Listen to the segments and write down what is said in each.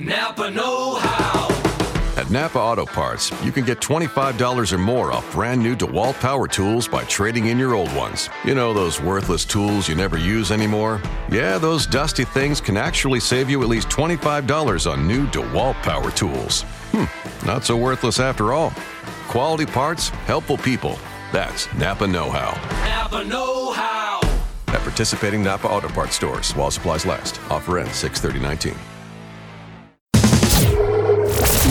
Napa Know How. At Napa Auto Parts, you can get $25 or more off brand new DeWalt power tools by trading in your old ones. You know, those worthless tools you never use anymore? Yeah, those dusty things can actually save you at least $25 on new DeWalt power tools. Hmm, not so worthless after all. Quality parts, helpful people. That's Napa Know How. Napa Know How. At participating Napa Auto Parts stores while supplies last. Offer ends 63019.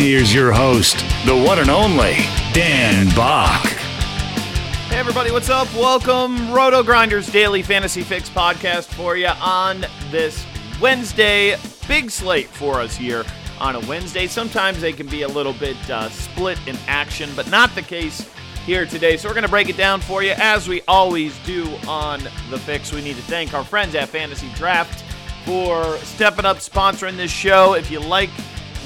Here's your host, the one and only Dan Back. Hey, everybody, what's up? Welcome, Roto Grinders Daily Fantasy Fix podcast for you on this Wednesday. Big slate for us here on a Wednesday. Sometimes they can be a little bit uh, split in action, but not the case here today. So we're going to break it down for you as we always do on the Fix. We need to thank our friends at Fantasy Draft for stepping up sponsoring this show. If you like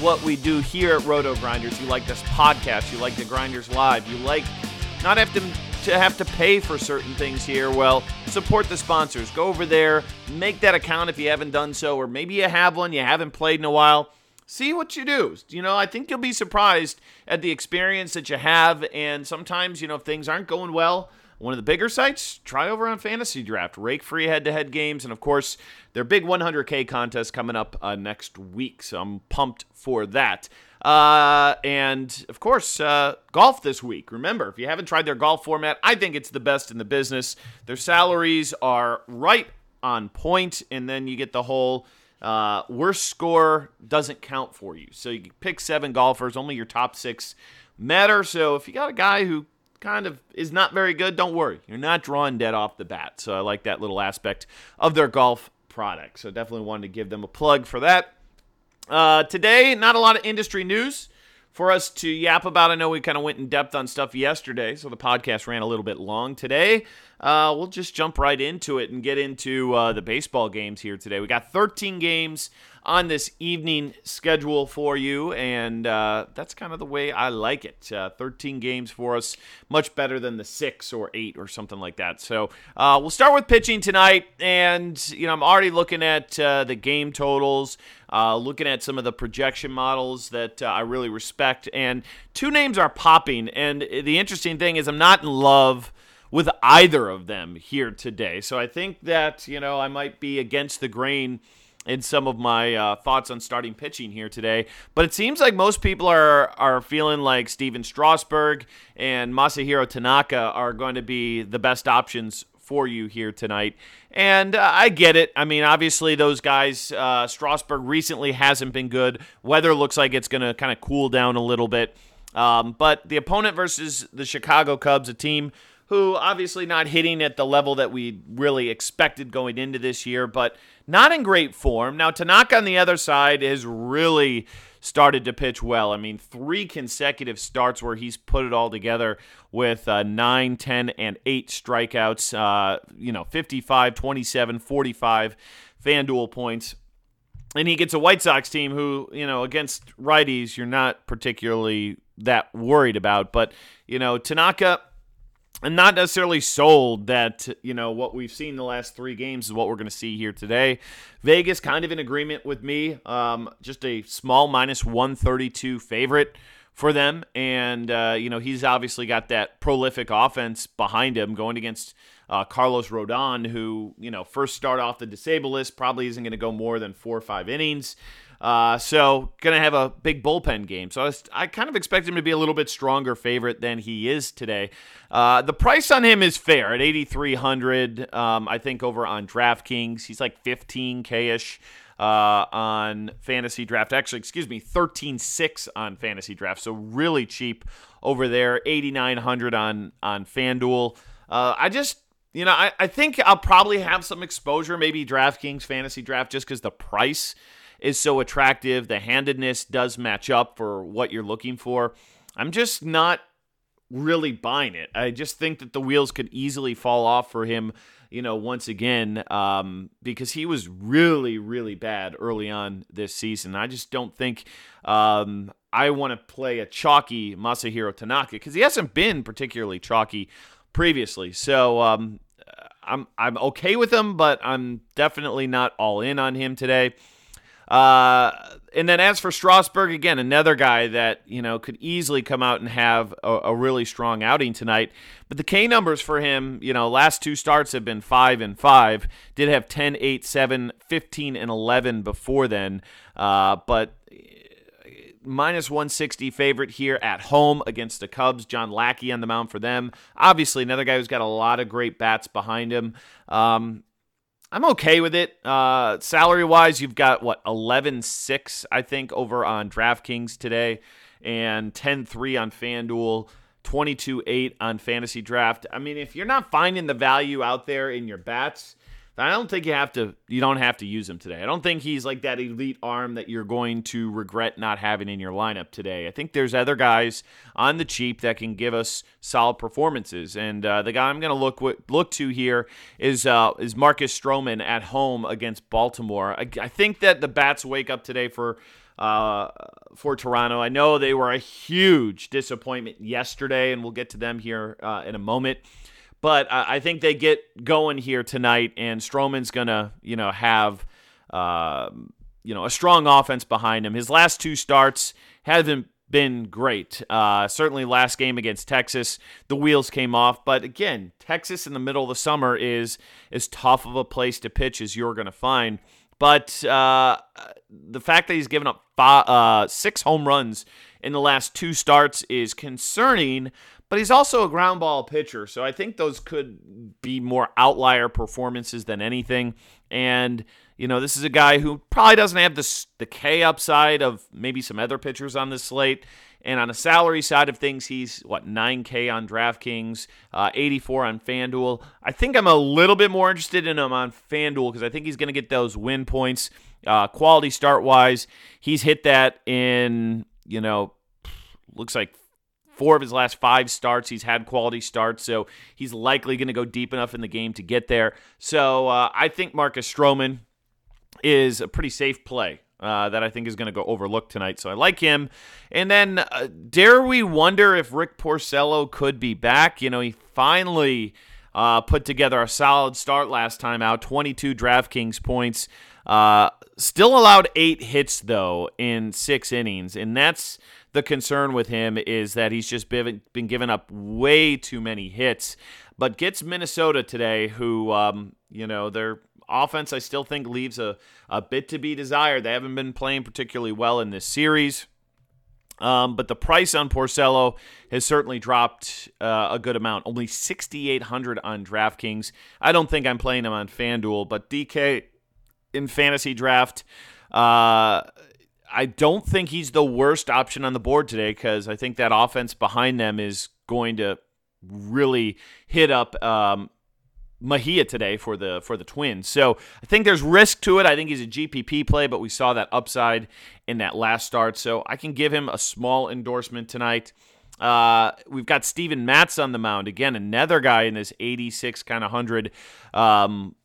what we do here at Roto Grinders, you like this podcast, you like the Grinders Live, you like not have to to have to pay for certain things here. Well, support the sponsors. Go over there, make that account if you haven't done so, or maybe you have one you haven't played in a while. See what you do. You know, I think you'll be surprised at the experience that you have. And sometimes, you know, if things aren't going well, one of the bigger sites, try over on Fantasy Draft. Rake free head to head games. And of course, their big 100K contest coming up uh, next week. So I'm pumped for that. Uh, and of course, uh, golf this week. Remember, if you haven't tried their golf format, I think it's the best in the business. Their salaries are right on point, and then you get the whole uh, worst score doesn't count for you. So you pick seven golfers, only your top six matter. So if you got a guy who kind of is not very good, don't worry. You're not drawing dead off the bat. So I like that little aspect of their golf product. So definitely wanted to give them a plug for that. Uh, today, not a lot of industry news for us to yap about. I know we kind of went in depth on stuff yesterday, so the podcast ran a little bit long. Today, uh, we'll just jump right into it and get into uh, the baseball games here today. We got 13 games on this evening schedule for you, and uh, that's kind of the way I like it. Uh, 13 games for us, much better than the six or eight or something like that. So uh, we'll start with pitching tonight, and you know I'm already looking at uh, the game totals, uh, looking at some of the projection models that uh, I really respect, and two names are popping. And the interesting thing is I'm not in love with either of them here today. So I think that, you know, I might be against the grain in some of my uh, thoughts on starting pitching here today. But it seems like most people are are feeling like Stephen Strasburg and Masahiro Tanaka are going to be the best options for you here tonight. And uh, I get it. I mean, obviously, those guys, uh, Strasburg recently hasn't been good. Weather looks like it's going to kind of cool down a little bit. Um, but the opponent versus the Chicago Cubs, a team who obviously not hitting at the level that we really expected going into this year, but not in great form. Now, Tanaka on the other side has really started to pitch well. I mean, three consecutive starts where he's put it all together with uh, 9, 10, and 8 strikeouts, uh, you know, 55, 27, 45 FanDuel points. And he gets a White Sox team who, you know, against righties, you're not particularly that worried about. But, you know, Tanaka and not necessarily sold that you know what we've seen the last three games is what we're going to see here today. Vegas kind of in agreement with me, um, just a small minus 132 favorite for them, and uh, you know he's obviously got that prolific offense behind him going against uh, Carlos Rodon, who you know first start off the disabled list probably isn't going to go more than four or five innings. Uh, so gonna have a big bullpen game. So I, was, I, kind of expect him to be a little bit stronger favorite than he is today. Uh, the price on him is fair at 8,300. Um, I think over on DraftKings, he's like 15k ish. Uh, on fantasy draft. Actually, excuse me, 13.6 on fantasy draft. So really cheap over there. 8,900 on on FanDuel. Uh, I just you know, I, I think I'll probably have some exposure, maybe DraftKings fantasy draft, just because the price is so attractive. The handedness does match up for what you're looking for. I'm just not really buying it. I just think that the wheels could easily fall off for him, you know, once again, um, because he was really, really bad early on this season. I just don't think um, I want to play a chalky Masahiro Tanaka because he hasn't been particularly chalky previously. So um, I'm I'm okay with him, but I'm definitely not all in on him today. Uh, and then as for Strasburg, again, another guy that you know could easily come out and have a, a, really strong outing tonight. But the K numbers for him, you know, last two starts have been five and five. Did have 10, 8, 7, 15, and 11 before then. Uh, but minus 160 favorite here at home against the Cubs. John Lackey on the mound for them. Obviously, another guy who's got a lot of great bats behind him. Um, I'm okay with it. Uh, salary wise, you've got what 11-6, I think, over on DraftKings today, and 10-3 on FanDuel. 22-8 on fantasy draft. I mean, if you're not finding the value out there in your bats, I don't think you have to you don't have to use him today. I don't think he's like that elite arm that you're going to regret not having in your lineup today. I think there's other guys on the cheap that can give us solid performances. And uh, the guy I'm going to look look to here is uh, is Marcus Stroman at home against Baltimore. I, I think that the bats wake up today for uh, for Toronto. I know they were a huge disappointment yesterday, and we'll get to them here uh, in a moment. But I think they get going here tonight, and Stroman's gonna, you know, have, uh, you know, a strong offense behind him. His last two starts haven't been great. Uh, certainly, last game against Texas, the wheels came off. But again, Texas in the middle of the summer is as tough of a place to pitch as you're going to find. But uh, the fact that he's given up five, uh, six home runs in the last two starts is concerning but he's also a ground ball pitcher. So I think those could be more outlier performances than anything. And, you know, this is a guy who probably doesn't have the, the K upside of maybe some other pitchers on this slate. And on a salary side of things, he's what 9K on DraftKings, uh, 84 on FanDuel. I think I'm a little bit more interested in him on FanDuel because I think he's going to get those win points. Uh, quality start wise, he's hit that in you know looks like Four of his last five starts, he's had quality starts, so he's likely going to go deep enough in the game to get there. So uh, I think Marcus Stroman is a pretty safe play. Uh, that I think is going to go overlooked tonight. So I like him. And then, uh, dare we wonder if Rick Porcello could be back? You know, he finally uh, put together a solid start last time out 22 DraftKings points. Uh, still allowed eight hits, though, in six innings. And that's the concern with him is that he's just been, been giving up way too many hits. But gets Minnesota today, who, um, you know, their offense I still think leaves a, a bit to be desired. They haven't been playing particularly well in this series. Um, but the price on Porcello has certainly dropped uh, a good amount. Only 6,800 on DraftKings. I don't think I'm playing him on FanDuel, but DK in fantasy draft, uh, I don't think he's the worst option on the board today because I think that offense behind them is going to really hit up um, Mejia today for the for the Twins. So I think there's risk to it. I think he's a GPP play, but we saw that upside in that last start, so I can give him a small endorsement tonight. Uh, we've got Steven Matz on the mound again, another guy in this 86 kind of hundred. Um,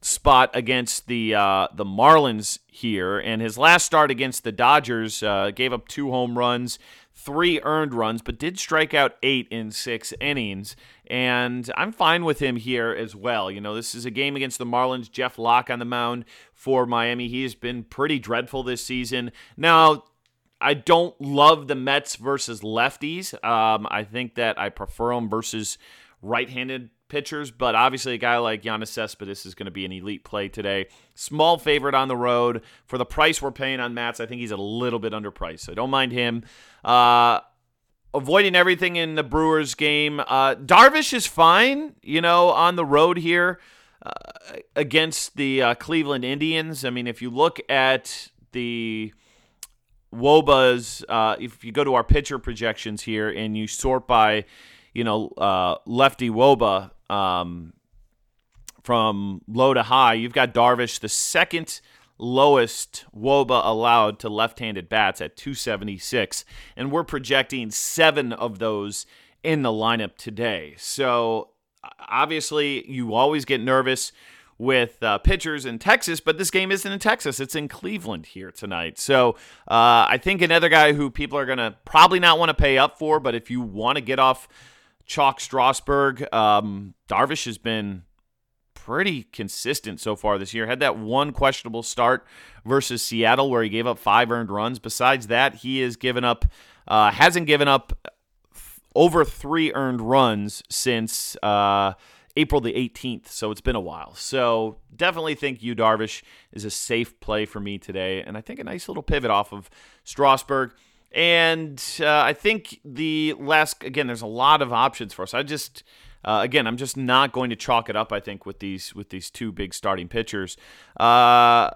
spot against the uh, the Marlins here, and his last start against the Dodgers uh, gave up two home runs, three earned runs, but did strike out eight in six innings. And I'm fine with him here as well. You know, this is a game against the Marlins. Jeff Locke on the mound for Miami. He has been pretty dreadful this season. Now, I don't love the Mets versus lefties. Um, I think that I prefer them versus right-handed pitchers, but obviously a guy like Yoenis Cespedes is going to be an elite play today. Small favorite on the road for the price we're paying on Matz. I think he's a little bit underpriced, so don't mind him. Uh, avoiding everything in the Brewers game. Uh, Darvish is fine, you know, on the road here uh, against the uh, Cleveland Indians. I mean, if you look at the Wobas, uh, if you go to our pitcher projections here and you sort by you know, uh, lefty Woba um, from low to high. You've got Darvish, the second lowest WOBA allowed to left handed bats at 276. And we're projecting seven of those in the lineup today. So obviously, you always get nervous with uh, pitchers in Texas, but this game isn't in Texas. It's in Cleveland here tonight. So uh, I think another guy who people are going to probably not want to pay up for, but if you want to get off Chalk Strasburg, um, Darvish has been pretty consistent so far this year. Had that one questionable start versus Seattle where he gave up five earned runs. Besides that, he has given up, uh, hasn't given up over three earned runs since. Uh, April the 18th, so it's been a while. So definitely think Yu Darvish is a safe play for me today, and I think a nice little pivot off of Strasburg. And uh, I think the last again, there's a lot of options for us. I just uh, again, I'm just not going to chalk it up. I think with these with these two big starting pitchers. Uh,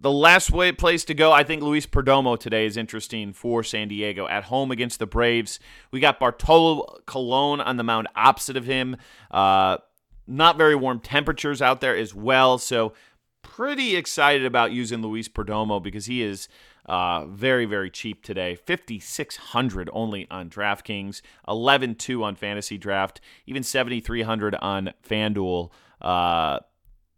the last way place to go, I think Luis Perdomo today is interesting for San Diego at home against the Braves. We got Bartolo Colon on the mound opposite of him. Uh, not very warm temperatures out there as well. So, pretty excited about using Luis Perdomo because he is uh, very, very cheap today. 5,600 only on DraftKings, 11.2 on Fantasy Draft, even 7,300 on FanDuel. Uh,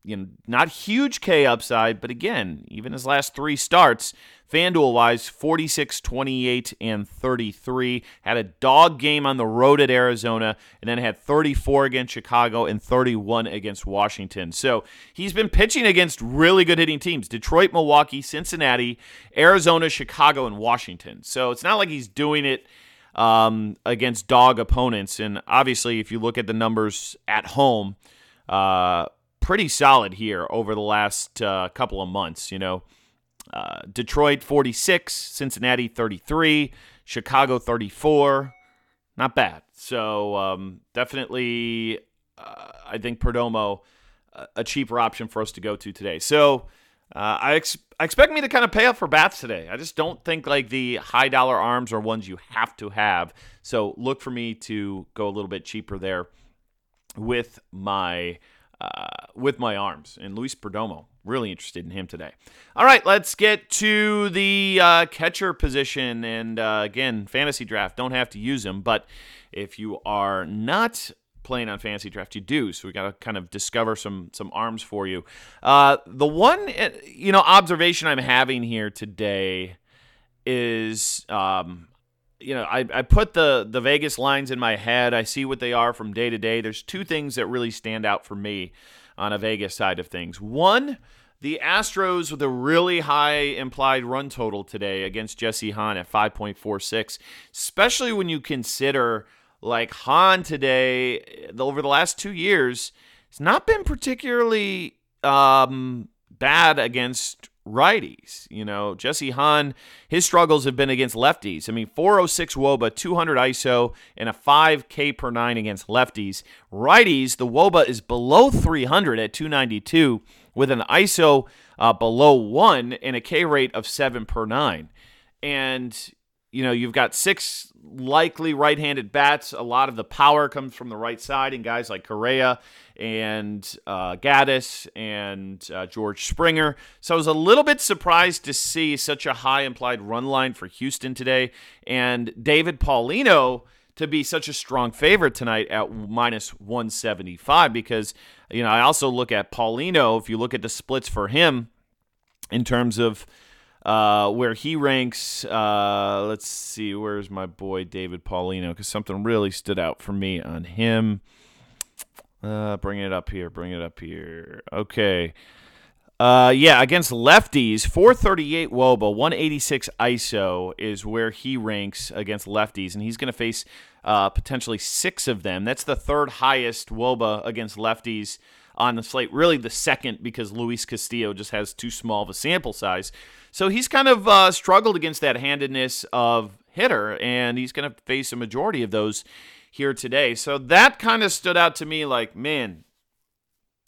you know, not huge K upside, but again, even his last three starts, FanDuel wise, 46, 28, and 33. Had a dog game on the road at Arizona, and then had 34 against Chicago and 31 against Washington. So he's been pitching against really good hitting teams Detroit, Milwaukee, Cincinnati, Arizona, Chicago, and Washington. So it's not like he's doing it. Um, against dog opponents. And obviously, if you look at the numbers at home, uh, pretty solid here over the last uh, couple of months. You know, uh, Detroit 46, Cincinnati 33, Chicago 34. Not bad. So um, definitely, uh, I think Perdomo uh, a cheaper option for us to go to today. So uh, I, ex- I expect me to kind of pay up for bats today. I just don't think like the high dollar arms are ones you have to have. So look for me to go a little bit cheaper there with my uh, with my arms. And Luis Perdomo, really interested in him today. All right, let's get to the uh, catcher position. And uh, again, fantasy draft, don't have to use him, but if you are not playing on fantasy draft, you do. So we got to kind of discover some some arms for you. Uh, the one uh, you know observation I'm having here today is um, you know, I, I put the the Vegas lines in my head. I see what they are from day to day. There's two things that really stand out for me on a Vegas side of things. One, the Astros with a really high implied run total today against Jesse Hahn at 5.46, especially when you consider like Hahn today over the last two years, it's not been particularly um, bad against righties. You know, Jesse Hahn, his struggles have been against lefties. I mean, 406 Woba, 200 ISO, and a 5K per nine against lefties. Righties, the Woba is below 300 at 292 with an ISO uh, below one and a K rate of seven per nine. And, you know, you've got six likely right handed bats. A lot of the power comes from the right side, and guys like Correa and uh, Gattis and uh, George Springer. So I was a little bit surprised to see such a high implied run line for Houston today, and David Paulino to be such a strong favorite tonight at minus 175 because you know I also look at Paulino if you look at the splits for him in terms of uh, where he ranks. Uh, let's see, where's my boy David Paulino? Because something really stood out for me on him. Uh, bring it up here. Bring it up here. Okay. Uh, yeah, against lefties, 438 Woba, 186 ISO is where he ranks against lefties, and he's going to face uh, potentially six of them. That's the third highest Woba against lefties on the slate. Really, the second because Luis Castillo just has too small of a sample size. So he's kind of uh, struggled against that handedness of hitter, and he's going to face a majority of those here today. So that kind of stood out to me like, man,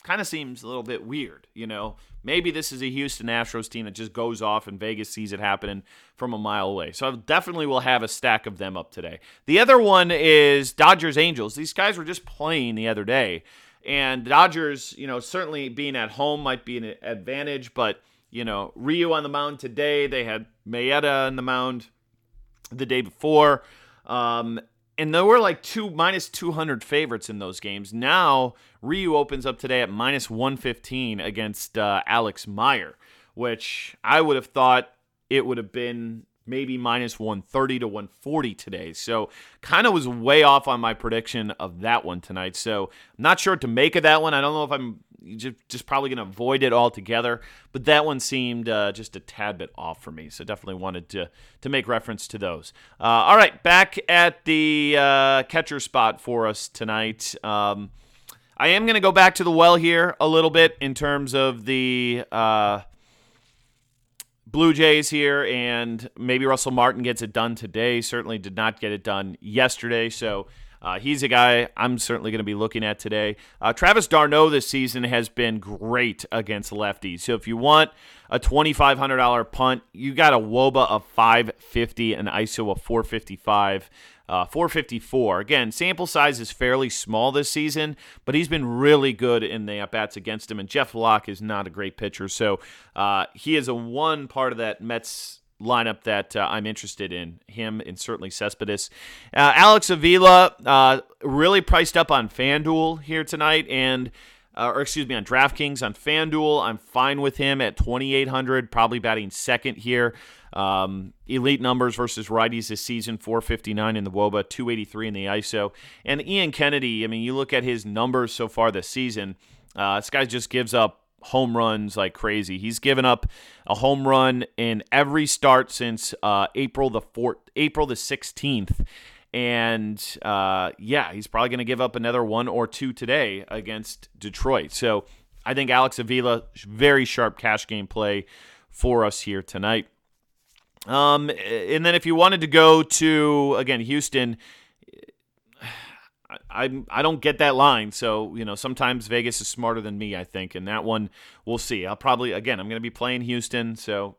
kind of seems a little bit weird, you know. Maybe this is a Houston Astros team that just goes off and Vegas sees it happening from a mile away. So I definitely will have a stack of them up today. The other one is Dodgers Angels. These guys were just playing the other day. And the Dodgers, you know, certainly being at home might be an advantage, but you know, Ryu on the mound today. They had Maeda on the mound the day before. Um, and there were like two minus 200 favorites in those games. Now, Ryu opens up today at minus 115 against uh, Alex Meyer, which I would have thought it would have been maybe minus 130 to 140 today. So kind of was way off on my prediction of that one tonight. So I'm not sure what to make of that one. I don't know if I'm just, just probably going to avoid it altogether. But that one seemed uh, just a tad bit off for me. So definitely wanted to, to make reference to those. Uh, all right, back at the uh, catcher spot for us tonight. Um, I am going to go back to the well here a little bit in terms of the uh, Blue Jays here, and maybe Russell Martin gets it done today. Certainly did not get it done yesterday. So uh, he's a guy I'm certainly going to be looking at today. Uh, Travis d'Arnaud this season has been great against lefties. So if you want a $2,500 punt, you got a Woba of 550 and ISO of 455. Uh, 454. Again, sample size is fairly small this season, but he's been really good in the at bats against him. And Jeff Locke is not a great pitcher, so uh, he is a one part of that Mets lineup that uh, I'm interested in. Him and certainly Cespedes. Uh, Alex Avila uh, really priced up on FanDuel here tonight, and uh, or excuse me, on DraftKings on FanDuel. I'm fine with him at 2,800, probably batting second here. Um, elite numbers versus righties this season 459 in the Woba, 283 in the ISO. And Ian Kennedy, I mean, you look at his numbers so far this season, uh, this guy just gives up home runs like crazy. He's given up a home run in every start since uh, April the 4th, April the 16th. And uh, yeah, he's probably going to give up another one or two today against Detroit. So I think Alex Avila, very sharp cash game play for us here tonight. Um, and then if you wanted to go to again Houston, I I don't get that line. So you know sometimes Vegas is smarter than me. I think, and that one we'll see. I'll probably again I'm going to be playing Houston, so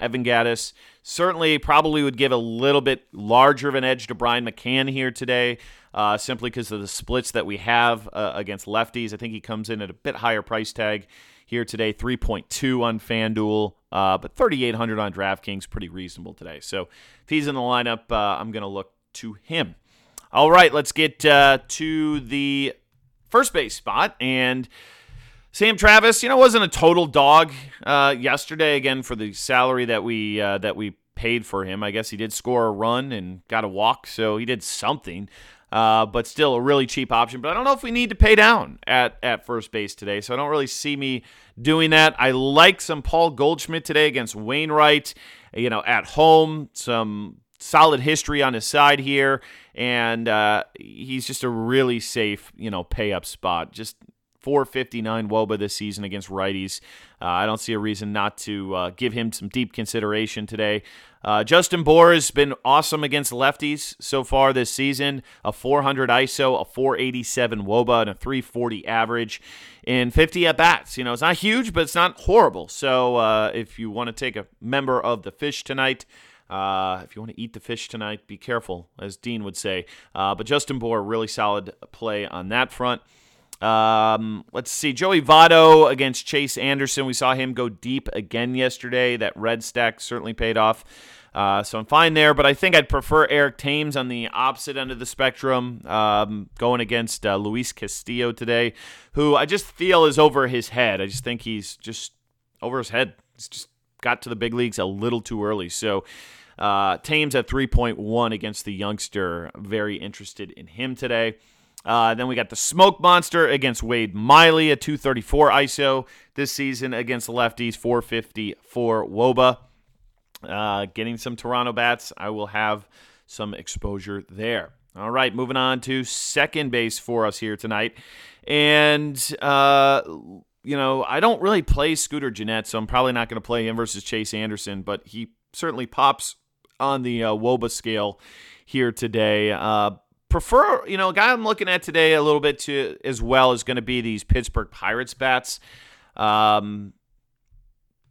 Evan Gattis. certainly probably would give a little bit larger of an edge to Brian McCann here today, uh, simply because of the splits that we have uh, against lefties. I think he comes in at a bit higher price tag here today, 3.2 on FanDuel, uh, but 3,800 on DraftKings, pretty reasonable today. So if he's in the lineup, uh, I'm going to look to him. All right, let's get uh, to the first base spot. And Sam Travis, you know, wasn't a total dog uh, yesterday again for the salary that we uh, that we paid for him. I guess he did score a run and got a walk, so he did something. Uh, but still a really cheap option. But I don't know if we need to pay down at, at first base today, so I don't really see me doing that. I like some Paul Goldschmidt today against Wainwright, you know, at home, some solid history on his side here, and uh, he's just a really safe, you know, pay up spot. Just 459 Woba this season against righties. Uh, I don't see a reason not to uh, give him some deep consideration today. Uh, Justin Bour has been awesome against lefties so far this season. A 400 ISO, a 487 Woba, and a 340 average in 50 at bats. You know, it's not huge, but it's not horrible. So uh, if you want to take a member of the fish tonight, uh, if you want to eat the fish tonight, be careful, as Dean would say. Uh, but Justin Bour, really solid play on that front. Um, let's see. Joey Votto against Chase Anderson. We saw him go deep again yesterday. That red stack certainly paid off. Uh, so I'm fine there, but I think I'd prefer Eric Thames on the opposite end of the spectrum, um, going against uh, Luis Castillo today, who I just feel is over his head. I just think he's just over his head. He's just got to the big leagues a little too early. So uh, Thames at 3.1 against the youngster. Very interested in him today. Uh, then we got the Smoak Monster against Wade Miley, a 234 ISO this season against the lefties, 454 Woba. Uh, getting some Toronto bats. I will have some exposure there. All right, moving on to second base for us here tonight. And, uh, you know, I don't really play Scooter Gennett, so I'm probably not going to play him versus Chase Anderson, but he certainly pops on the uh, Woba scale here today. Uh, prefer, you know, a guy I'm looking at today a little bit to as well is going to be these Pittsburgh Pirates bats. Um,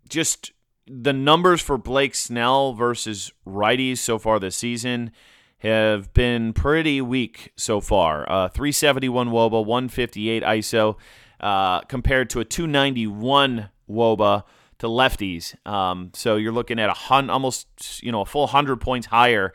just the numbers for Blake Snell versus righties so far this season have been pretty weak so far. Uh, 371 Woba, 158 ISO, uh, compared to a 291 Woba, to lefties. Um, so you're looking at a hun- almost you know a full hundred points higher,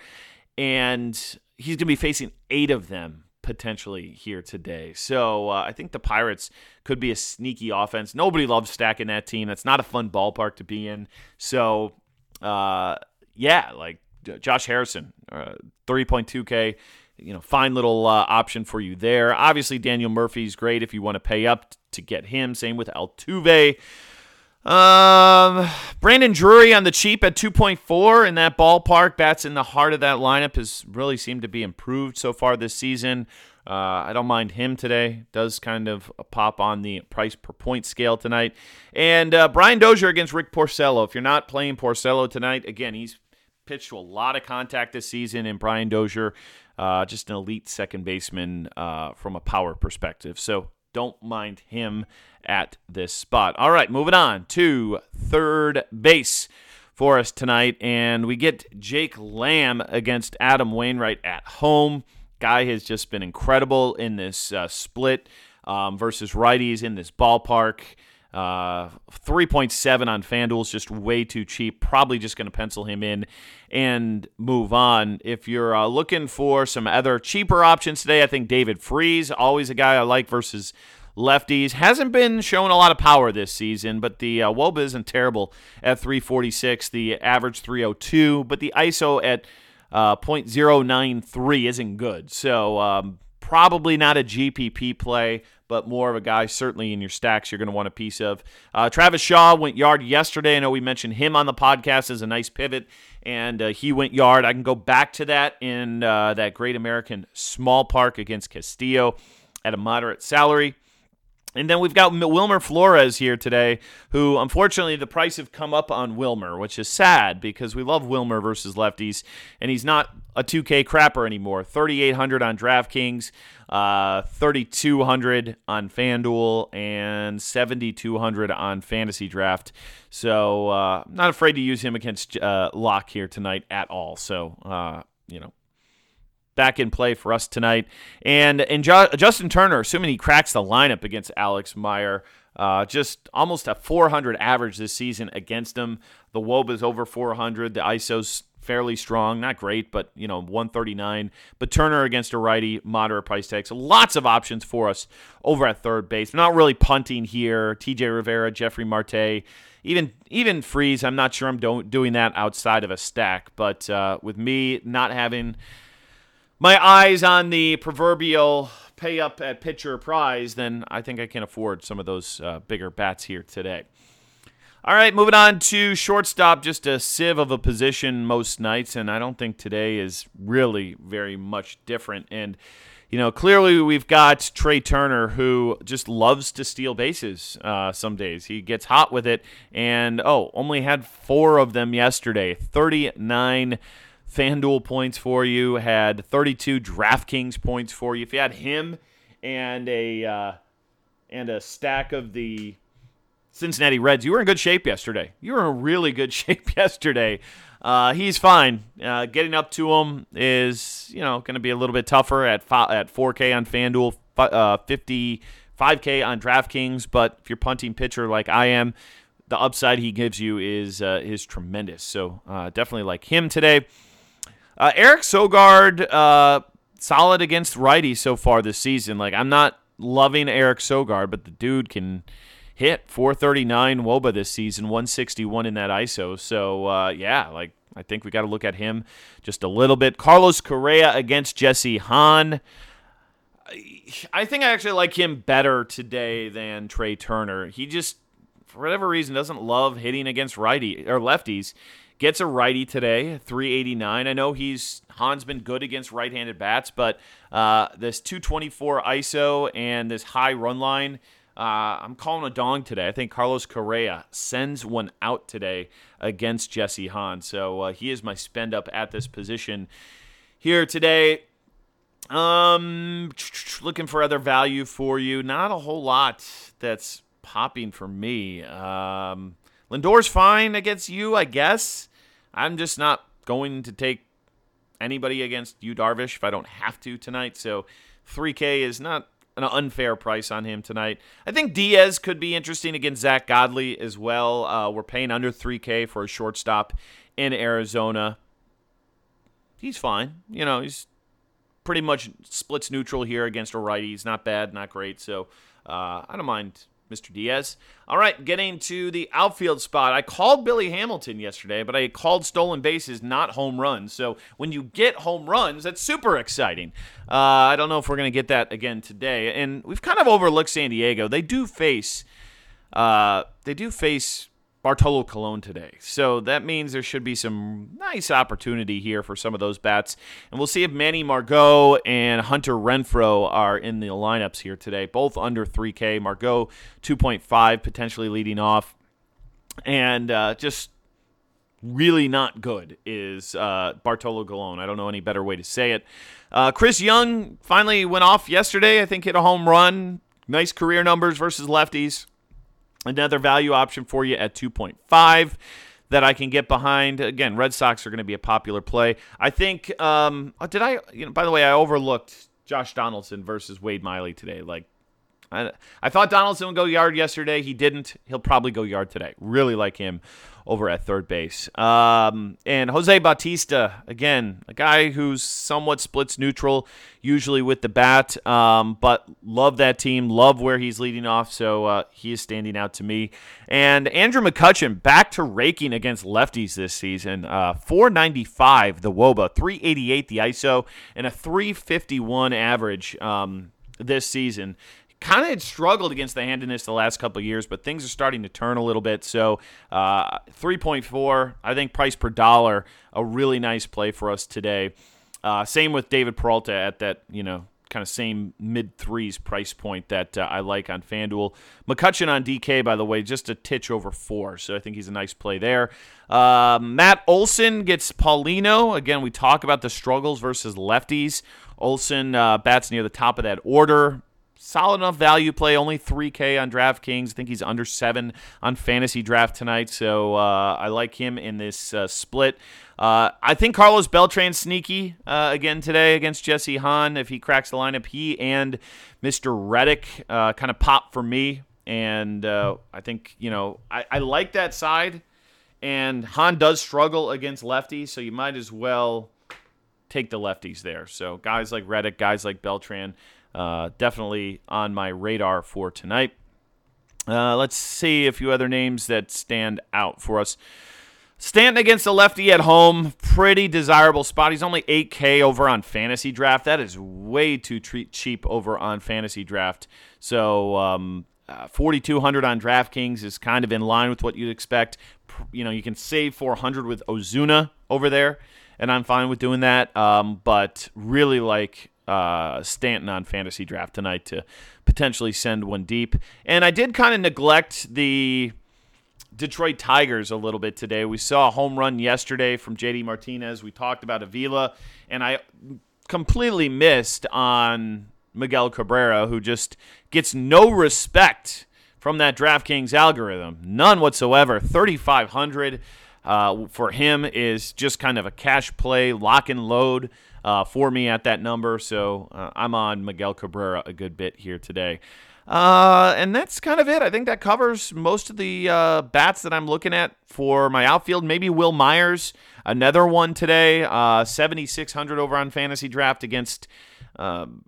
and he's going to be facing eight of them potentially here today. So uh, I think the Pirates could be a sneaky offense. Nobody loves stacking that team. That's not a fun ballpark to be in. So uh, yeah, like Josh Harrison, uh, 3.2K. You know, fine little uh, option for you there. Obviously, Daniel Murphy's great if you want to pay up to get him. Same with Altuve. Um, Brandon Drury on the cheap at 2.4 in that ballpark. Bats in the heart of that lineup has really seemed to be improved so far this season. Uh, I don't mind him today. Does kind of pop on the price per point scale tonight. And uh, Brian Dozier against Rick Porcello. If you're not playing Porcello tonight, again, he's pitched to a lot of contact this season, and Brian Dozier, uh, just an elite second baseman uh, from a power perspective. So don't mind him at this spot. All right, moving on to third base for us tonight, and we get Jake Lamb against Adam Wainwright at home. Guy has just been incredible in this uh, split um, versus righties in this ballpark. Uh, 3.7 on FanDuel is just way too cheap. Probably just going to pencil him in and move on. If you're uh, looking for some other cheaper options today, I think David Freese, always a guy I like versus lefties. Hasn't been showing a lot of power this season, but the uh, Woba isn't terrible at 346, the average 302, but the ISO at uh, 0.093 isn't good. So um, probably not a GPP play, but more of a guy certainly in your stacks you're going to want a piece of. Uh, Travis Shaw went yard yesterday. I know we mentioned him on the podcast as a nice pivot, and uh, he went yard. I can go back to that in uh, that Great American Small Park against Castillo at a moderate salary. And then we've got Wilmer Flores here today, who unfortunately the price have come up on Wilmer, which is sad because we love Wilmer versus lefties, and he's not a 2K crapper anymore. 3,800 on DraftKings, uh, 3,200 on FanDuel, and 7,200 on Fantasy Draft. So uh, not afraid to use him against uh, Locke here tonight at all. So uh, you know, back in play for us tonight. And and Justin Turner, assuming he cracks the lineup against Alex Meyer, uh, just almost a 400 average this season against him. The Woba's over 400. The ISO's fairly strong, not great, but you know 139. But Turner against a righty, moderate price tag. So lots of options for us over at third base. We're not really punting here. T.J. Rivera, Jefry Marte. Even even Freese. I'm not sure I'm do- doing that outside of a stack, but uh, with me not having my eyes on the proverbial pay up at pitcher prize, then I think I can afford some of those uh, bigger bats here today. All right, moving on to shortstop, just a sieve of a position most nights, and I don't think today is really very much different. And, you know, clearly we've got Trea Turner who just loves to steal bases uh, some days. He gets hot with it, and, oh, only had four of them yesterday. 39 FanDuel points for you, had 32 DraftKings points for you. If you had him and a uh, and a stack of the Cincinnati Reds, you were in good shape yesterday. You were in really good shape yesterday. Uh, he's fine. Uh, getting up to him is you know going to be a little bit tougher at at 4K on FanDuel, uh, 55K on DraftKings. But if you're punting pitcher like I am, the upside he gives you is uh, is tremendous. So uh, definitely like him today. Uh, Eric Sogard, uh, solid against righty so far this season. Like I'm not loving Eric Sogard, but the dude can hit 439 Woba this season, 161 in that ISO. So uh, yeah, like I think we got to look at him just a little bit. Carlos Correa against Jesse Hahn. I think I actually like him better today than Trea Turner. He just, for whatever reason, doesn't love hitting against righty or lefties. Gets a righty today, 389. I know he's Hahn's been good against right-handed bats, but uh, this 224 ISO and this high run line, uh, I'm calling a dong today. I think Carlos Correa sends one out today against Jesse Hahn. So uh, he is my spend up at this position here today. Um, looking for other value for you. Not a whole lot that's popping for me. Um, Lindor's fine against you, I guess. I'm just not going to take anybody against Yu Darvish if I don't have to tonight. So 3K is not an unfair price on him tonight. I think Diaz could be interesting against Zack Godley as well. Uh, we're paying under 3K for a shortstop in Arizona. He's fine. You know, he's pretty much splits neutral here against a righty. He's not bad, not great. So uh, I don't mind Mr. Diaz. All right, getting to the outfield spot. I called Billy Hamilton yesterday, but I called stolen bases, not home runs. So when you get home runs, that's super exciting. Uh, I don't know if we're going to get that again today. And we've kind of overlooked San Diego. They do face. Uh, they do face Bartolo Colon today. So that means there should be some nice opportunity here for some of those bats. And we'll see if Manny Margot and Hunter Renfroe are in the lineups here today, both under 3K. Margot 2.5, potentially leading off. And uh, just really not good is uh, Bartolo Colon. I don't know any better way to say it. Uh, Chris Young finally went off yesterday. I think hit a home run. Nice career numbers versus lefties. Another value option for you at 2.5 that I can get behind. Again, Red Sox are going to be a popular play. I think. Um, did I? You know, by the way, I overlooked Josh Donaldson versus Wade Miley today. Like, I, I thought Donaldson would go yard yesterday. He didn't. He'll probably go yard today. Really like him over at third base. Um, and Jose Bautista, again, a guy who's somewhat splits neutral, usually with the bat, um, but love that team, love where he's leading off, so uh, he is standing out to me. And Andrew McCutchen back to raking against lefties this season. Uh, 495 the Woba, 388 the ISO, and a 351 average um, this season kind of had struggled against the handedness the last couple years, but things are starting to turn a little bit. So, uh, 3.4, I think price per dollar, a really nice play for us today. Uh, same with David Peralta at that, you know, kind of same mid threes price point that uh, I like on FanDuel. McCutchen on DK, by the way, just a titch over four, so I think he's a nice play there. Uh, Matt Olson gets Paulino. Again, we talk about the struggles versus lefties. Olson uh, bats near the top of that order solid enough value play. Only 3K on DraftKings. I think he's under seven on fantasy draft tonight. So uh, I like him in this uh, split. Uh, I think Carlos Beltran sneaky uh, again today against Jesse Hahn. If he cracks the lineup, he and Mr. Reddick uh, kind of pop for me. And uh, I think, you know, I, I like that side. And Hahn does struggle against lefties, so you might as well take the lefties there. So guys like Reddick, guys like Beltran, uh, definitely on my radar for tonight. Uh, let's see a few other names that stand out for us. Stanton against the lefty at home, pretty desirable spot. He's only 8K over on Fantasy Draft. That is way too cheap over on Fantasy Draft. So, um, uh, 4,200 on DraftKings is kind of in line with what you'd expect. You know, you can save 400 with Ozuna over there, and I'm fine with doing that. Um, but really like uh, Stanton on fantasy draft tonight to potentially send one deep. And I did kind of neglect the Detroit Tigers a little bit today. We saw a home run yesterday from JD Martinez. We talked about Avila, and I completely missed on Miguel Cabrera, who just gets no respect from that DraftKings algorithm. None whatsoever. 3,500 uh, for him is just kind of a cash play, lock and load uh, for me at that number. So uh, I'm on Miguel Cabrera a good bit here today. Uh, and that's kind of it. I think that covers most of the uh, bats that I'm looking at for my outfield. Maybe Wil Myers, another one today. Uh, 7,600 over on Fantasy Draft against um,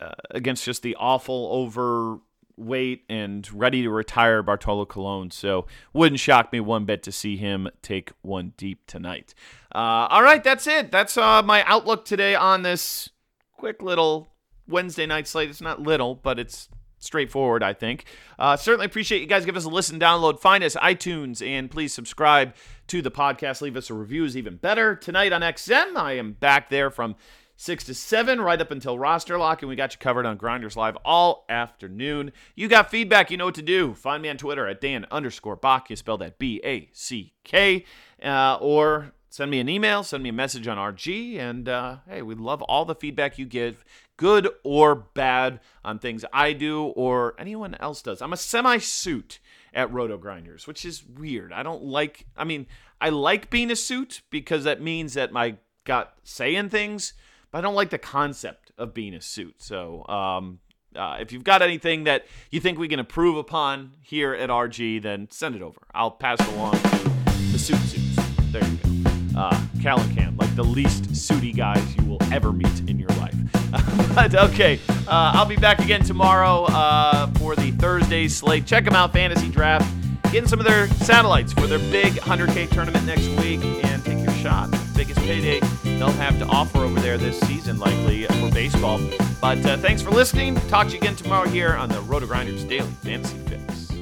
uh, against just the awful over weight and ready to retire Bartolo Colon. So wouldn't shock me one bit to see him take one deep tonight. Uh, all right, that's it. That's uh, my outlook today on this quick little Wednesday night slate. It's not little, but it's straightforward, I think. Uh, certainly appreciate you guys give us a listen, download, find us iTunes, and please subscribe to the podcast. Leave us a review is even better. Tonight on XM, I am back there from 6 to 7, right up until roster lock, and we got you covered on Grinders Live all afternoon. You got feedback, you know what to do. Find me on Twitter at Dan underscore Back. You spell that B A C K. Uh, or send me an email, send me a message on RG, and uh, hey, we love all the feedback you give, good or bad, on things I do or anyone else does. I'm a semi suit at Roto Grinders, which is weird. I don't like, I mean, I like being a suit because that means that my got saying things but I don't like the concept of being a suit. So, um, uh, if you've got anything that you think we can improve upon here at RG, then send it over. I'll pass it along to the suit suits. There you go. Uh, Cal like the least suity guys you will ever meet in your life. but okay, uh, I'll be back again tomorrow uh, for the Thursday slate. Check them out, Fantasy Draft. Getting some of their satellites for their big 100K tournament next week and shot. Biggest payday they'll have to offer over there this season, likely for baseball. But uh, thanks for listening. Talk to you again tomorrow here on the Roto Grinders Daily Fantasy Fix.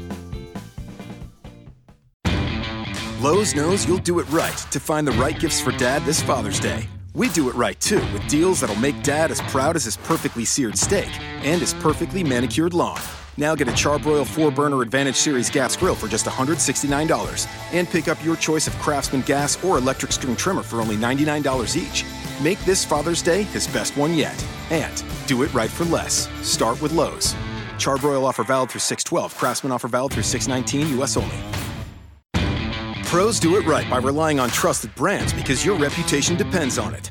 Lowe's knows you'll do it right to find the right gifts for dad this Father's Day. We do it right too with deals that'll make dad as proud as his perfectly seared steak and his perfectly manicured lawn. Now get a Charbroil 4 burner Advantage Series gas grill for just $169 and pick up your choice of Craftsman gas or electric string trimmer for only $99 each. Make this Father's Day his best one yet. And do it right for less. Start with Lowe's. Charbroil offer valid through 612. Craftsman offer valid through 619 US only. Pros do it right by relying on trusted brands because your reputation depends on it.